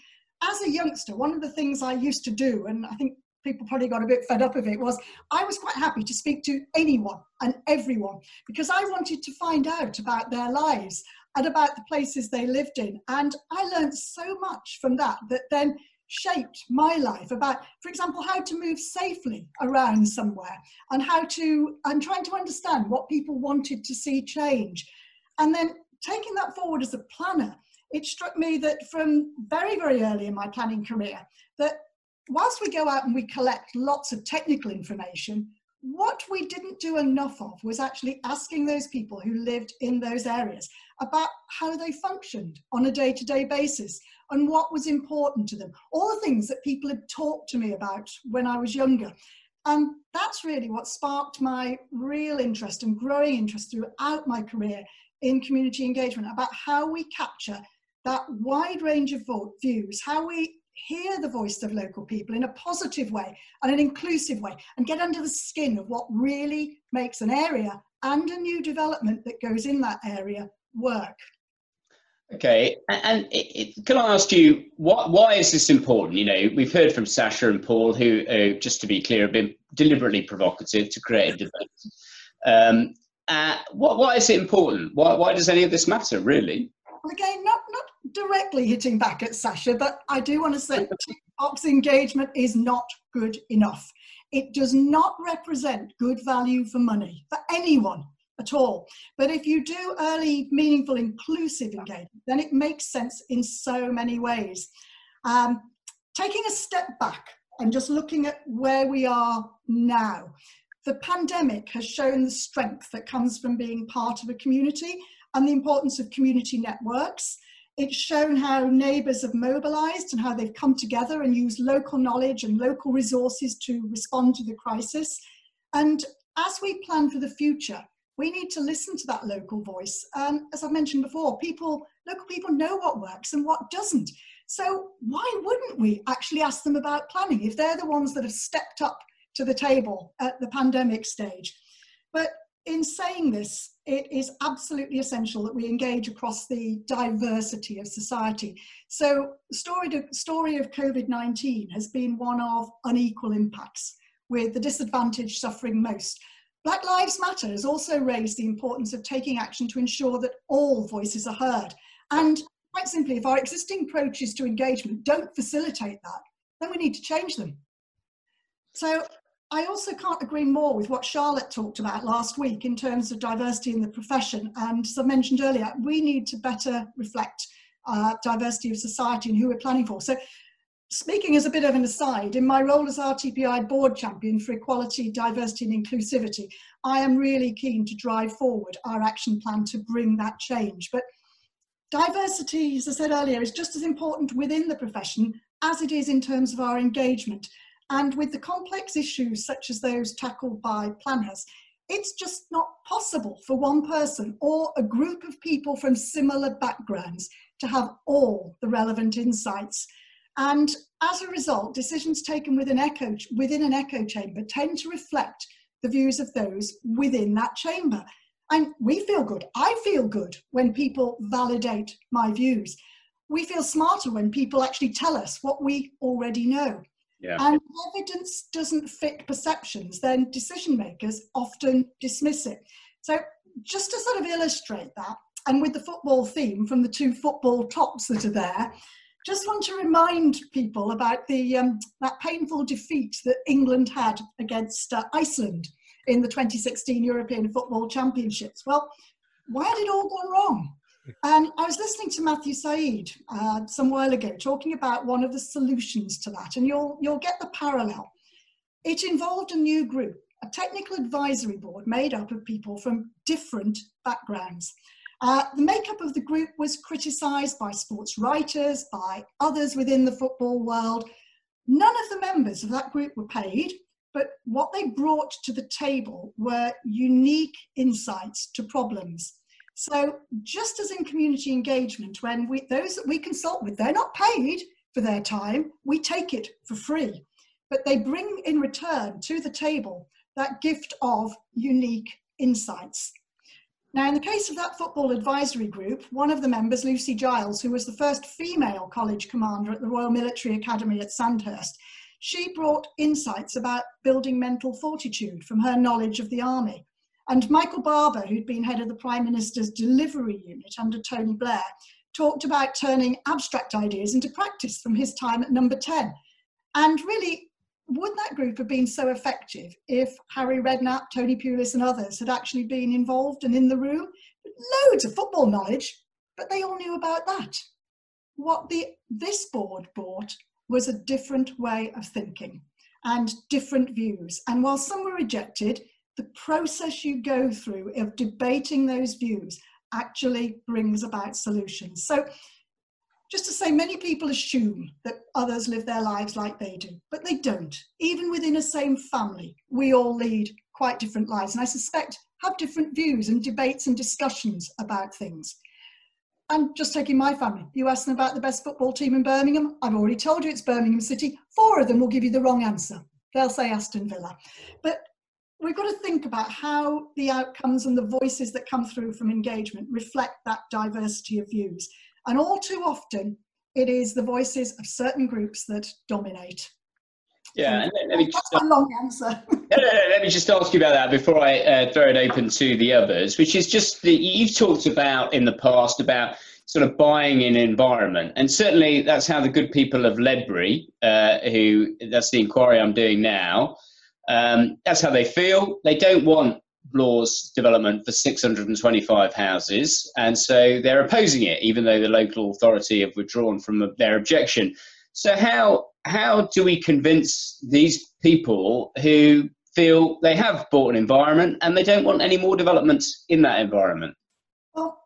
as a youngster, one of the things I used to do, and I think people probably got a bit fed up of it, was I was quite happy to speak to anyone and everyone because I wanted to find out about their lives and about the places they lived in. And I learned so much from that that then shaped my life about, for example, how to move safely around somewhere and how to, and trying to understand what people wanted to see change. And then taking that forward as a planner, it struck me that from very, very early in my planning career, that whilst we go out and we collect lots of technical information, what we didn't do enough of was actually asking those people who lived in those areas about how they functioned on a day to day basis and what was important to them. All the things that people had talked to me about when I was younger. And that's really what sparked my real interest and growing interest throughout my career in community engagement about how we capture that wide range of views, how we hear the voice of local people in a positive way and an inclusive way and get under the skin of what really makes an area and a new development that goes in that area work. Okay, and it, it, can I ask you what, why is this important? You know, we've heard from Sasha and Paul, who, uh, just to be clear, have been deliberately provocative to create a debate. Um, uh, what, why is it important? Why, why does any of this matter, really? Well, again, not not directly hitting back at Sasha, but I do want to say box engagement is not good enough. It does not represent good value for money for anyone at all. But if you do early, meaningful, inclusive engagement, then it makes sense in so many ways. Um, taking a step back and just looking at where we are now, the pandemic has shown the strength that comes from being part of a community and the importance of community networks. It's shown how neighbours have mobilised and how they've come together and used local knowledge and local resources to respond to the crisis. And as we plan for the future, we need to listen to that local voice. And as I mentioned before, people, local people know what works and what doesn't. So why wouldn't we actually ask them about planning if they're the ones that have stepped up to the table at the pandemic stage? But in saying this, it is absolutely essential that we engage across the diversity of society. So the story, to, story of COVID-19 has been one of unequal impacts, with the disadvantaged suffering most. Black Lives Matter has also raised the importance of taking action to ensure that all voices are heard. And quite simply, if our existing approaches to engagement don't facilitate that, then we need to change them. So I also can't agree more with what Charlotte talked about last week in terms of diversity in the profession. And as I mentioned earlier, we need to better reflect uh, diversity of society and who we're planning for. So speaking as a bit of an aside, in my role as RTPI board champion for equality, diversity and inclusivity, I am really keen to drive forward our action plan to bring that change. But diversity, as I said earlier, is just as important within the profession as it is in terms of our engagement. And with the complex issues such as those tackled by planners, it's just not possible for one person or a group of people from similar backgrounds to have all the relevant insights. And as a result, decisions taken within, echo, within an echo chamber tend to reflect the views of those within that chamber. And we feel good. I feel good when people validate my views. We feel smarter when people actually tell us what we already know. Yeah. And evidence doesn't fit perceptions, then decision makers often dismiss it. So, just to sort of illustrate that, and with the football theme from the two football tops that are there, just want to remind people about the um, that painful defeat that England had against uh, Iceland in the 2016 European Football Championships. Well, why had it all gone wrong? And I was listening to Matthew Syed uh, some while ago talking about one of the solutions to that, and you'll, you'll get the parallel. It involved a new group, a technical advisory board made up of people from different backgrounds. Uh, the makeup of the group was criticised by sports writers, by others within the football world. None of the members of that group were paid, but what they brought to the table were unique insights to problems. So just as in community engagement, when we, those that we consult with, they're not paid for their time, we take it for free. But they bring in return to the table that gift of unique insights. Now, in the case of that football advisory group, one of the members, Lucy Giles, who was the first female college commander at the Royal Military Academy at Sandhurst, she brought insights about building mental fortitude from her knowledge of the army. And Michael Barber, who'd been head of the Prime Minister's delivery unit under Tony Blair, talked about turning abstract ideas into practice from his time at number 10. And really, would that group have been so effective if Harry Redknapp, Tony Pulis, and others had actually been involved and in the room? Loads of football knowledge, but they all knew about that. What the, this board brought was a different way of thinking and different views. And while some were rejected, the process you go through of debating those views actually brings about solutions. So just to say, many people assume that others live their lives like they do, but they don't. Even within a same family, we all lead quite different lives, and I suspect have different views and debates and discussions about things. And just taking my family, you ask them about the best football team in Birmingham. I've already told you it's Birmingham City. Four of them will give you the wrong answer. They'll say Aston Villa. But we've got to think about how the outcomes and the voices that come through from engagement reflect that diversity of views. And all too often, it is the voices of certain groups that dominate. Yeah, and let, me just, That's a long answer. no, no, no, let me just ask you about that before I uh, throw it open to the others, which is just that you've talked about in the past about sort of buying in environment, and certainly that's how the good people of Ledbury, uh, who that's the inquiry I'm doing now, um, that's how they feel. They don't want Bloor's development for 625 houses, and so they're opposing it, even though the local authority have withdrawn from their objection. So how how do we convince these people who feel they have bought an environment and they don't want any more developments in that environment? Well,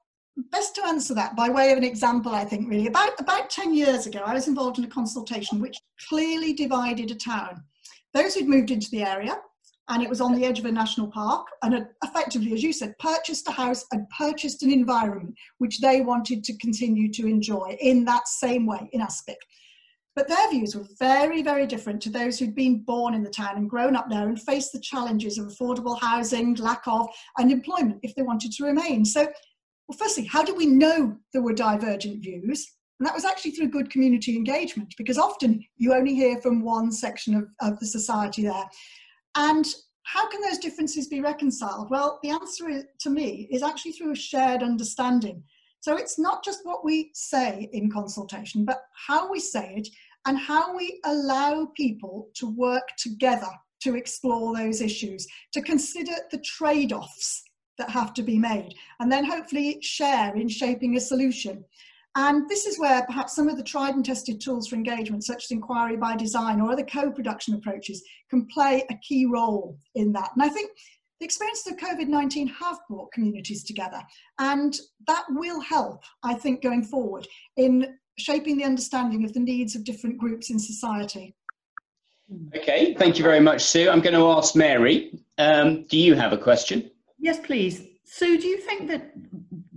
best to answer that by way of an example, I think, really. About, about 10 years ago, I was involved in a consultation which clearly divided a town. Those who'd moved into the area, and it was on the edge of a national park, and had effectively, as you said, purchased a house and purchased an environment which they wanted to continue to enjoy in that same way, in Aspic. But their views were very, very different to those who'd been born in the town and grown up there and faced the challenges of affordable housing, lack of, and employment if they wanted to remain. So, well, firstly, how do we know there were divergent views? And that was actually through good community engagement, because often you only hear from one section of, of the society there. And how can those differences be reconciled? Well, the answer to me is actually through a shared understanding. So it's not just what we say in consultation, but how we say it and how we allow people to work together to explore those issues, to consider the trade offs that have to be made, and then hopefully share in shaping a solution. And this is where perhaps some of the tried and tested tools for engagement, such as inquiry by design or other co production approaches, can play a key role in that. And I think the experiences of COVID 19 have brought communities together, and that will help, I think, going forward in shaping the understanding of the needs of different groups in society. Okay, thank you very much, Sue. I'm going to ask Mary. Um, do you have a question? Yes, please. Sue, do you think that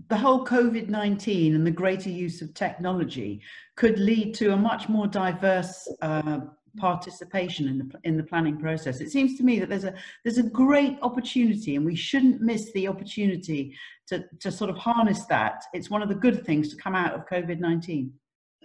the whole COVID 19 and the greater use of technology could lead to a much more diverse uh, participation in the in the planning process. It seems to me that there's a there's a great opportunity, and we shouldn't miss the opportunity to to sort of harness that. It's one of the good things to come out of COVID nineteen.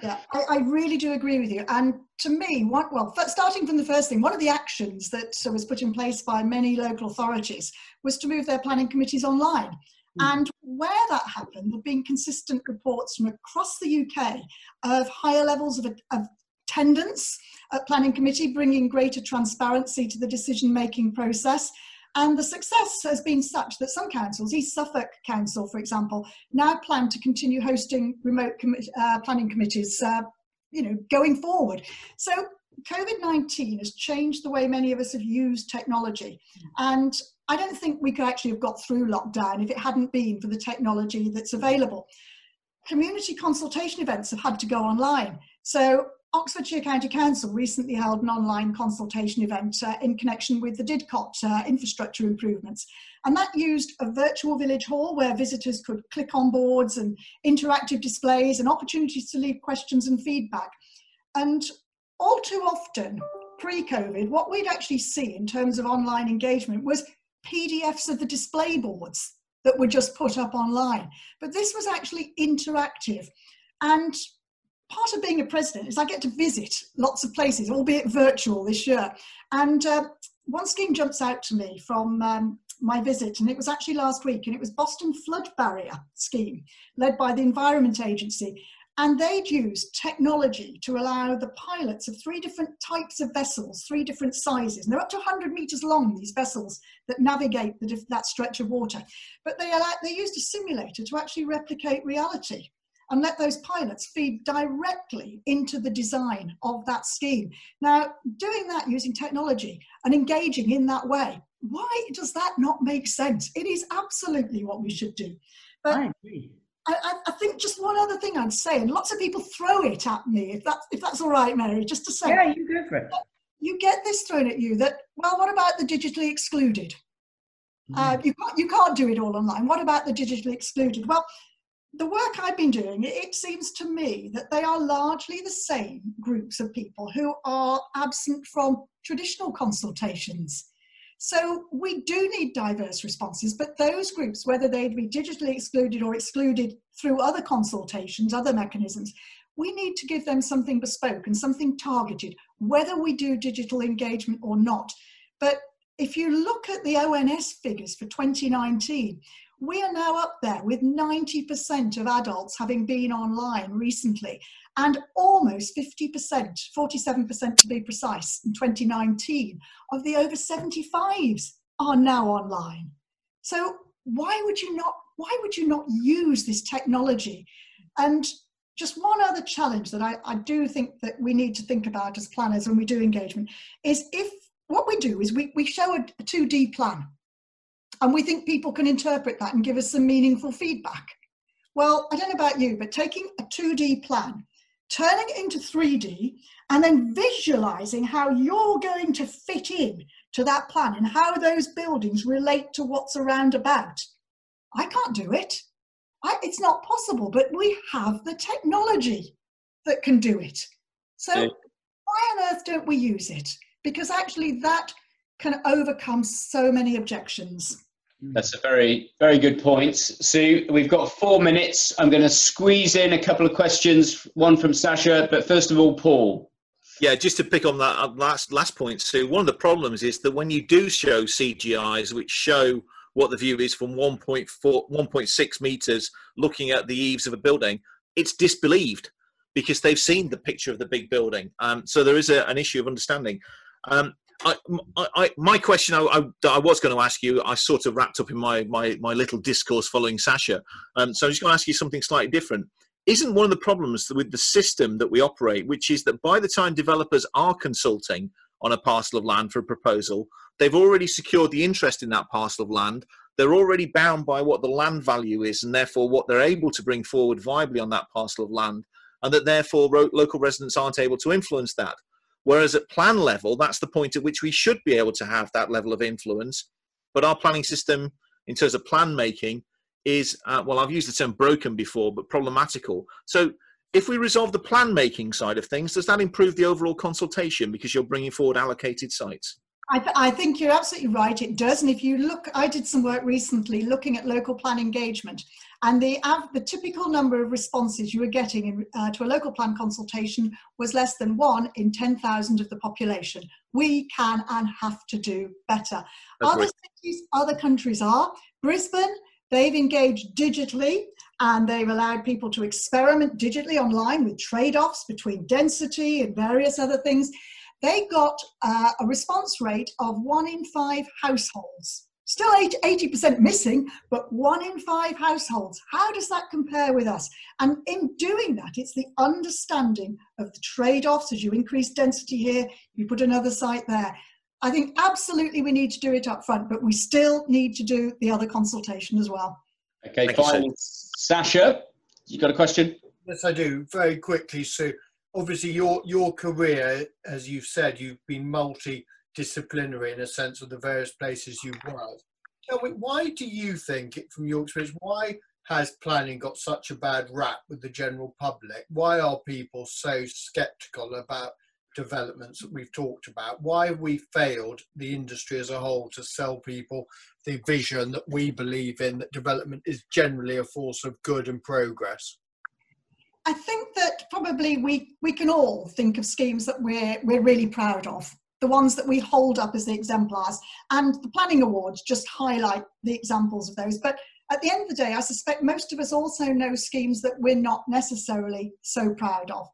Yeah, I, I, really do agree with you. And to me, what, well, starting from the first thing, one of the actions that was put in place by many local authorities was to move their planning committees online. Mm. And where that happened, there have been consistent reports from across the UK of higher levels of, of attendance at planning committee, bringing greater transparency to the decision making process. And the success has been such that some councils, East Suffolk Council, for example, now plan to continue hosting remote com- uh, planning committees, uh, you know, going forward. So COVID-19 has changed the way many of us have used technology. And I don't think we could actually have got through lockdown if it hadn't been for the technology that's available. Community consultation events have had to go online. So Oxfordshire County Council recently held an online consultation event uh, in connection with the Didcot uh, infrastructure improvements. And that used a virtual village hall where visitors could click on boards and interactive displays and opportunities to leave questions and feedback. And all too often, pre COVID, what we'd actually see in terms of online engagement was PDFs of the display boards that were just put up online. But this was actually interactive. And part of being a president is I get to visit lots of places, albeit virtual this year. And uh, one scheme jumps out to me from um, my visit, and it was actually last week, and it was Boston Flood Barrier Scheme, led by the Environment Agency. And they'd used technology to allow the pilots of three different types of vessels, three different sizes. And they're up to 100 meters long, these vessels that navigate the, that stretch of water. But they, allowed, they used a simulator to actually replicate reality and let those pilots feed directly into the design of that scheme. Now, doing that using technology and engaging in that way, why does that not make sense? It is absolutely what we should do. But I agree. I, I, think just one other thing I'd say, and lots of people throw it at me, if that's if that's all right, Mary, just to say. Yeah, you go for it. You get this thrown at you that well, what about the digitally excluded? Mm. Uh, you can't you can't do it all online. What about the digitally excluded? Well, the work I've been doing, it seems to me that they are largely the same groups of people who are absent from traditional consultations. So we do need diverse responses, but those groups, whether they'd be digitally excluded or excluded through other consultations, other mechanisms, we need to give them something bespoke and something targeted, whether we do digital engagement or not. But if you look at the ONS figures for 2019, we are now up there with 90% of adults having been online recently and almost 50%, 47% to be precise, in 2019 of the over 75s are now online. So why would you not why would you not use this technology? And just one other challenge that I, I do think that we need to think about as planners when we do engagement is if what we do is we, we show a, a 2D plan and we think people can interpret that and give us some meaningful feedback. Well, I don't know about you, but taking a 2D plan, turning it into 3D, and then visualizing how you're going to fit in to that plan and how those buildings relate to what's around about. I can't do it. I, it's not possible, but we have the technology that can do it. So, yeah. why on earth don't we use it? Because actually, that can overcome so many objections. That's a very, very good point. Sue, we've got four minutes. I'm going to squeeze in a couple of questions, one from Sasha, but first of all, Paul. Yeah, just to pick on that uh, last last point, Sue. One of the problems is that when you do show CGIs, which show what the view is from 1.4, 1.6 meters, looking at the eaves of a building, it's disbelieved because they've seen the picture of the big building. Um, so there is a, an issue of understanding. Um, I, I, my question I, I, was going to ask you, I sort of wrapped up in my, my, my little discourse following Sasha. Um, so I'm just going to ask you something slightly different. Isn't one of the problems with the system that we operate, which is that by the time developers are consulting on a parcel of land for a proposal, they've already secured the interest in that parcel of land. They're already bound by what the land value is and therefore what they're able to bring forward viably on that parcel of land, and that therefore local residents aren't able to influence that. Whereas at plan level, that's the point at which we should be able to have that level of influence. But our planning system, in terms of plan making, is uh, well, I've used the term broken before, but problematical. So if we resolve the plan making side of things, does that improve the overall consultation because you're bringing forward allocated sites? I, th- I, think you're absolutely right. It does. And if you look, I did some work recently looking at local plan engagement, and the, the typical number of responses you were getting in, uh, to a local plan consultation was less than one in 10,000 of the population. We can and have to do better. That's other right. cities, other countries are. Brisbane, they've engaged digitally and they've allowed people to experiment digitally online with trade offs between density and various other things they got uh, a response rate of one in five households. Still 80% missing, but one in five households. How does that compare with us? And in doing that, it's the understanding of the trade offs as you increase density here, you put another site there. I think absolutely we need to do it up front, but we still need to do the other consultation as well. Okay, Thank fine. You, Sasha, you got a question? Yes, I do. Very quickly, Sue obviously your your career, as you've said, you've been multidisciplinary in a sense of the various places you've worked. Tell me, why do you think, from your experience, why has planning got such a bad rap with the general public? Why are people so sceptical about developments that we've talked about? Why have we failed the industry as a whole to sell people the vision that we believe in that development is generally a force of good and progress? I think that probably we, we can all think of schemes that we're, we're really proud of, the ones that we hold up as the exemplars. And the planning awards just highlight the examples of those. But at the end of the day, I suspect most of us also know schemes that we're not necessarily so proud of.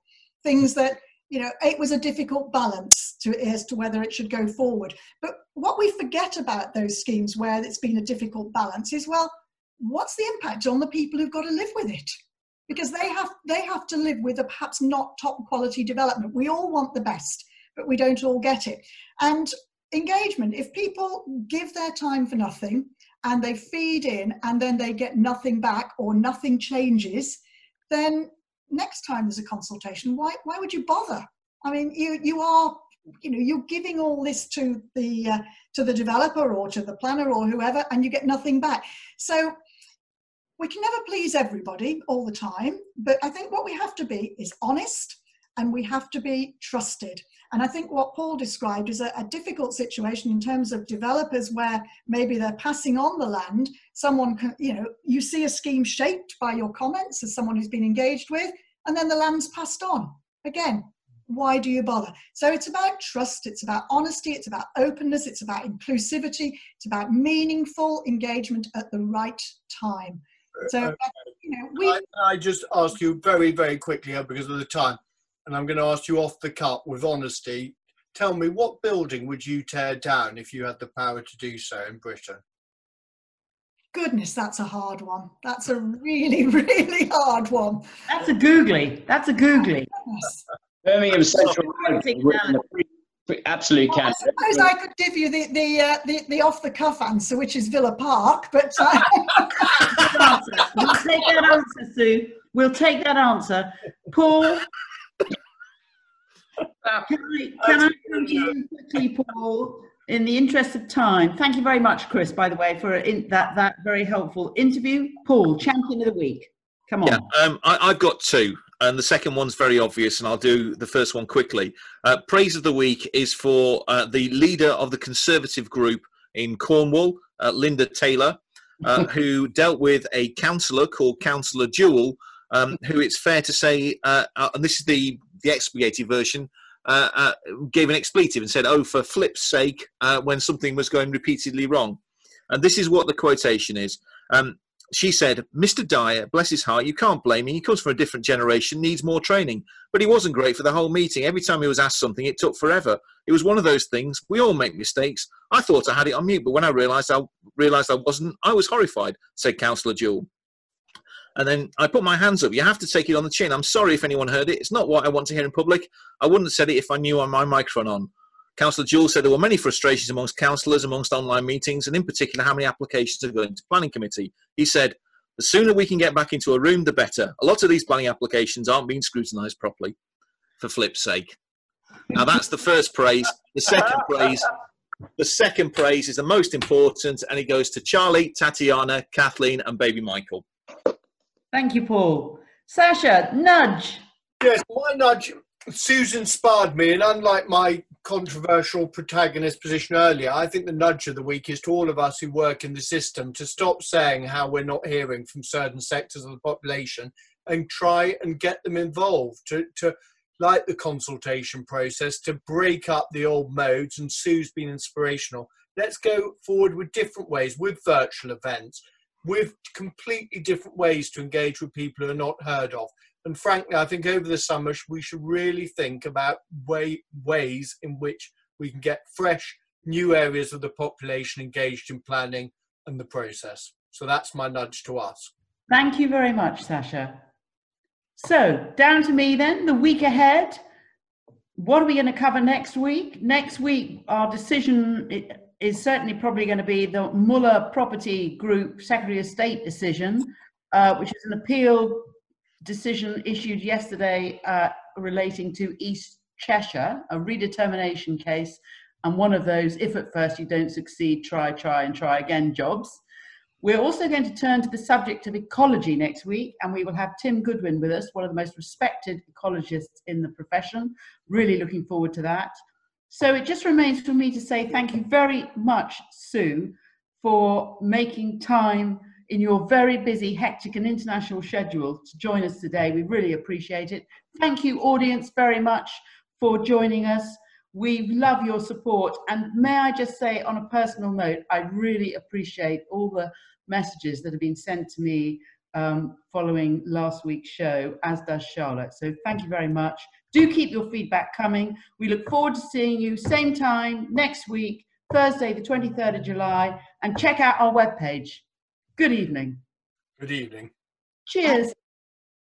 Things that, you know, it was a difficult balance to, as to whether it should go forward. But what we forget about those schemes where it's been a difficult balance is, well, what's the impact on the people who've got to live with it? because they have they have to live with a perhaps not top quality development we all want the best but we don't all get it. And engagement if people give their time for nothing and they feed in and then they get nothing back or nothing changes then next time there's a consultation why why would you bother? I mean you you are you know you're giving all this to the uh, to the developer or to the planner or whoever and you get nothing back. So we can never please everybody all the time, but I think what we have to be is honest and we have to be trusted. And I think what Paul described is a, a, difficult situation in terms of developers where maybe they're passing on the land. Someone can, you know, you see a scheme shaped by your comments as someone who's been engaged with, and then the land's passed on. Again, why do you bother? So it's about trust, it's about honesty, it's about openness, it's about inclusivity, it's about meaningful engagement at the right time. Uh, so, uh, uh, you know, we. I, I just ask you very, very quickly uh, because of the time, and I'm going to ask you off the cup with honesty. Tell me, what building would you tear down if you had the power to do so in Britain? Goodness, that's a hard one. That's a really, really hard one. That's a googly. That's a googly. Birmingham Central absolute Well, I suppose I could give you the the uh, the, the off the cuff answer, which is Villa Park, but uh, We'll take that answer, Sue. We'll take that answer. Paul, can I, can I come to you quickly, Paul, in the interest of time? Thank you very much, Chris, by the way, for in, that, that very helpful interview. Paul, champion of the week. Come on. Yeah, um, I, I've got two, and the second one's very obvious, and I'll do the first one quickly. Uh, praise of the week is for uh, the leader of the Conservative group in Cornwall, uh, Linda Taylor, uh, who dealt with a councillor called Councillor Jewell, um, who it's fair to say, uh, uh, and this is the, the expurgated version, uh, uh, gave an expletive and said, oh, for flip's sake, uh, when something was going repeatedly wrong. And this is what the quotation is. Um, she said, Mr. Dyer, bless his heart, you can't blame him. He comes from a different generation, needs more training. But he wasn't great for the whole meeting. Every time he was asked something, it took forever. It was one of those things. We all make mistakes. I thought I had it on mute, but when I realised I realised I wasn't, I was horrified, said Councillor Jewell. And then I put my hands up. You have to take it on the chin. I'm sorry if anyone heard it. It's not what I want to hear in public. I wouldn't have said it if I knew on my microphone on. Councillor Jewell said there were many frustrations amongst councillors, amongst online meetings, and in particular, how many applications are going to planning committee. He said, the sooner we can get back into a room, the better. A lot of these planning applications aren't being scrutinised properly, for flip's sake. Now that's the first praise. The second praise, the second praise is the most important, and it goes to Charlie, Tatiana, Kathleen, and baby Michael. Thank you, Paul. Sasha, nudge. Yes, my nudge, Sue's inspired me, and unlike my controversial protagonist position earlier, I think the nudge of the week is to all of us who work in the system to stop saying how we're not hearing from certain sectors of the population and try and get them involved to, to like the consultation process, to break up the old modes. And Sue's been inspirational. Let's go forward with different ways, with virtual events, with completely different ways to engage with people who are not heard of. And frankly, I think over the summer we should really think about way, ways in which we can get fresh, new areas of the population engaged in planning and the process. So that's my nudge to us. Thank you very much, Sasha. So, down to me then, the week ahead. What are we going to cover next week? Next week, our decision is certainly probably going to be the Muller Property Group Secretary of State decision, uh, which is an appeal decision issued yesterday uh, relating to East Cheshire, a redetermination case, and one of those, if at first you don't succeed, try, try, and try again jobs. We're also going to turn to the subject of ecology next week, and we will have Tim Goodwin with us, one of the most respected ecologists in the profession. Really looking forward to that. So it just remains for me to say thank you very much, Sue, for making time in your very busy, hectic, and international schedule to join us today. We really appreciate it. Thank you, audience, very much for joining us. We love your support. And may I just say, on a personal note, I really appreciate all the messages that have been sent to me um, following last week's show, as does Charlotte. So thank you very much. Do keep your feedback coming. We look forward to seeing you same time next week, Thursday, the 23rd of July, and check out our webpage. Good evening. Good evening. Cheers.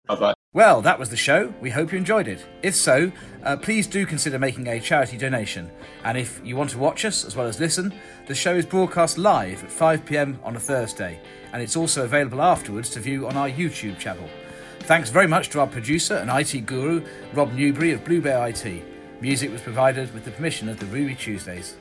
Bye bye. Well, that was the show. We hope you enjoyed it. If so, uh, please do consider making a charity donation. And if you want to watch us as well as listen, the show is broadcast live at 5 pm on a Thursday, and it's also available afterwards to view on our YouTube channel. Thanks very much to our producer and IT guru, Rob Newbury of Blue Bear IT. Music was provided with the permission of the Ruby Tuesdays.